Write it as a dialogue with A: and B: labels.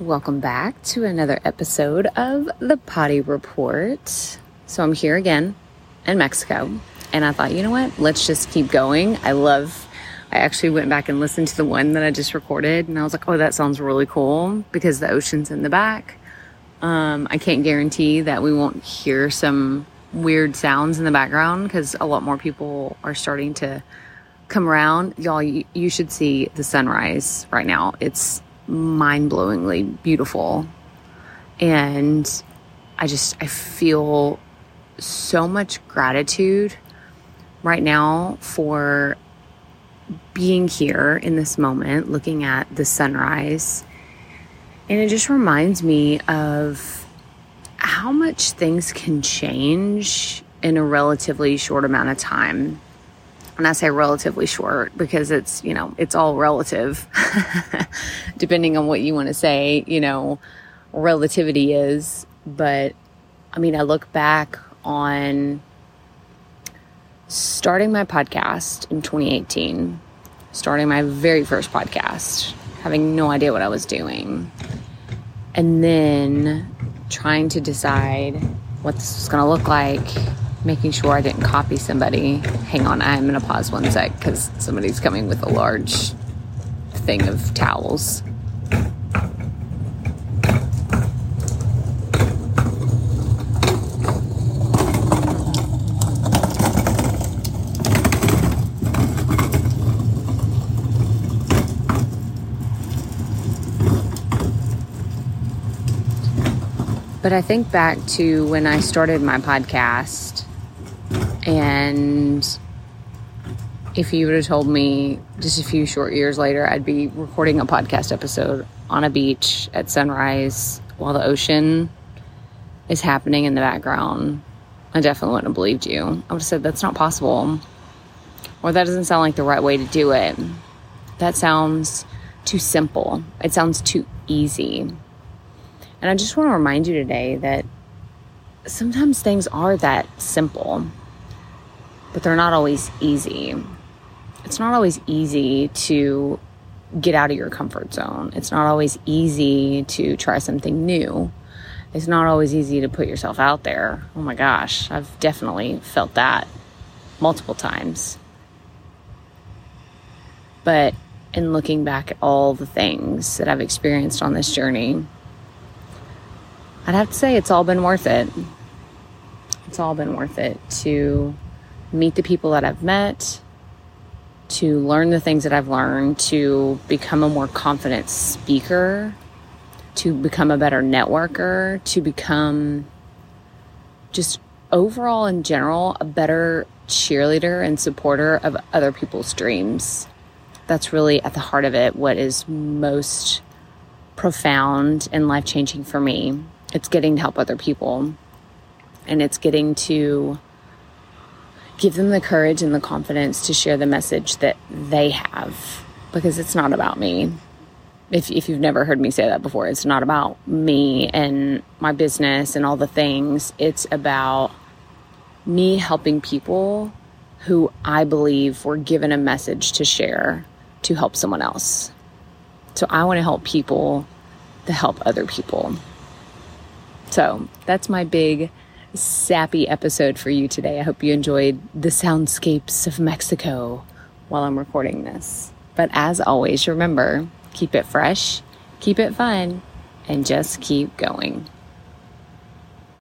A: Welcome back to another episode of the Potty Report. So I'm here again in Mexico, and I thought, you know what? Let's just keep going. I love. I actually went back and listened to the one that I just recorded, and I was like, oh, that sounds really cool because the ocean's in the back. Um, I can't guarantee that we won't hear some weird sounds in the background because a lot more people are starting to come around. Y'all, you, you should see the sunrise right now. It's mind blowingly beautiful. And I just, I feel so much gratitude right now for being here in this moment, looking at the sunrise. And it just reminds me of how much things can change in a relatively short amount of time. And I say relatively short because it's, you know, it's all relative, depending on what you want to say, you know, relativity is. But I mean, I look back on starting my podcast in 2018, starting my very first podcast, having no idea what I was doing. And then trying to decide what this was going to look like, making sure I didn't copy somebody. Hang on, I'm going to pause one sec because somebody's coming with a large thing of towels. But I think back to when I started my podcast, and if you would have told me just a few short years later I'd be recording a podcast episode on a beach at sunrise while the ocean is happening in the background, I definitely wouldn't have believed you. I would have said that's not possible. Or that doesn't sound like the right way to do it. That sounds too simple. It sounds too easy. And I just want to remind you today that sometimes things are that simple, but they're not always easy. It's not always easy to get out of your comfort zone. It's not always easy to try something new. It's not always easy to put yourself out there. Oh my gosh, I've definitely felt that multiple times. But in looking back at all the things that I've experienced on this journey, I'd have to say it's all been worth it. It's all been worth it to meet the people that I've met, to learn the things that I've learned, to become a more confident speaker, to become a better networker, to become just overall in general a better cheerleader and supporter of other people's dreams. That's really at the heart of it what is most profound and life changing for me it's getting to help other people and it's getting to give them the courage and the confidence to share the message that they have because it's not about me. If, if you've never heard me say that before, it's not about me and my business and all the things. It's about me helping people who I believe were given a message to share to help someone else. So I want to help people to help other people. So that's my big sappy episode for you today. I hope you enjoyed the soundscapes of Mexico while I'm recording this. But as always, remember keep it fresh, keep it fun, and just keep going.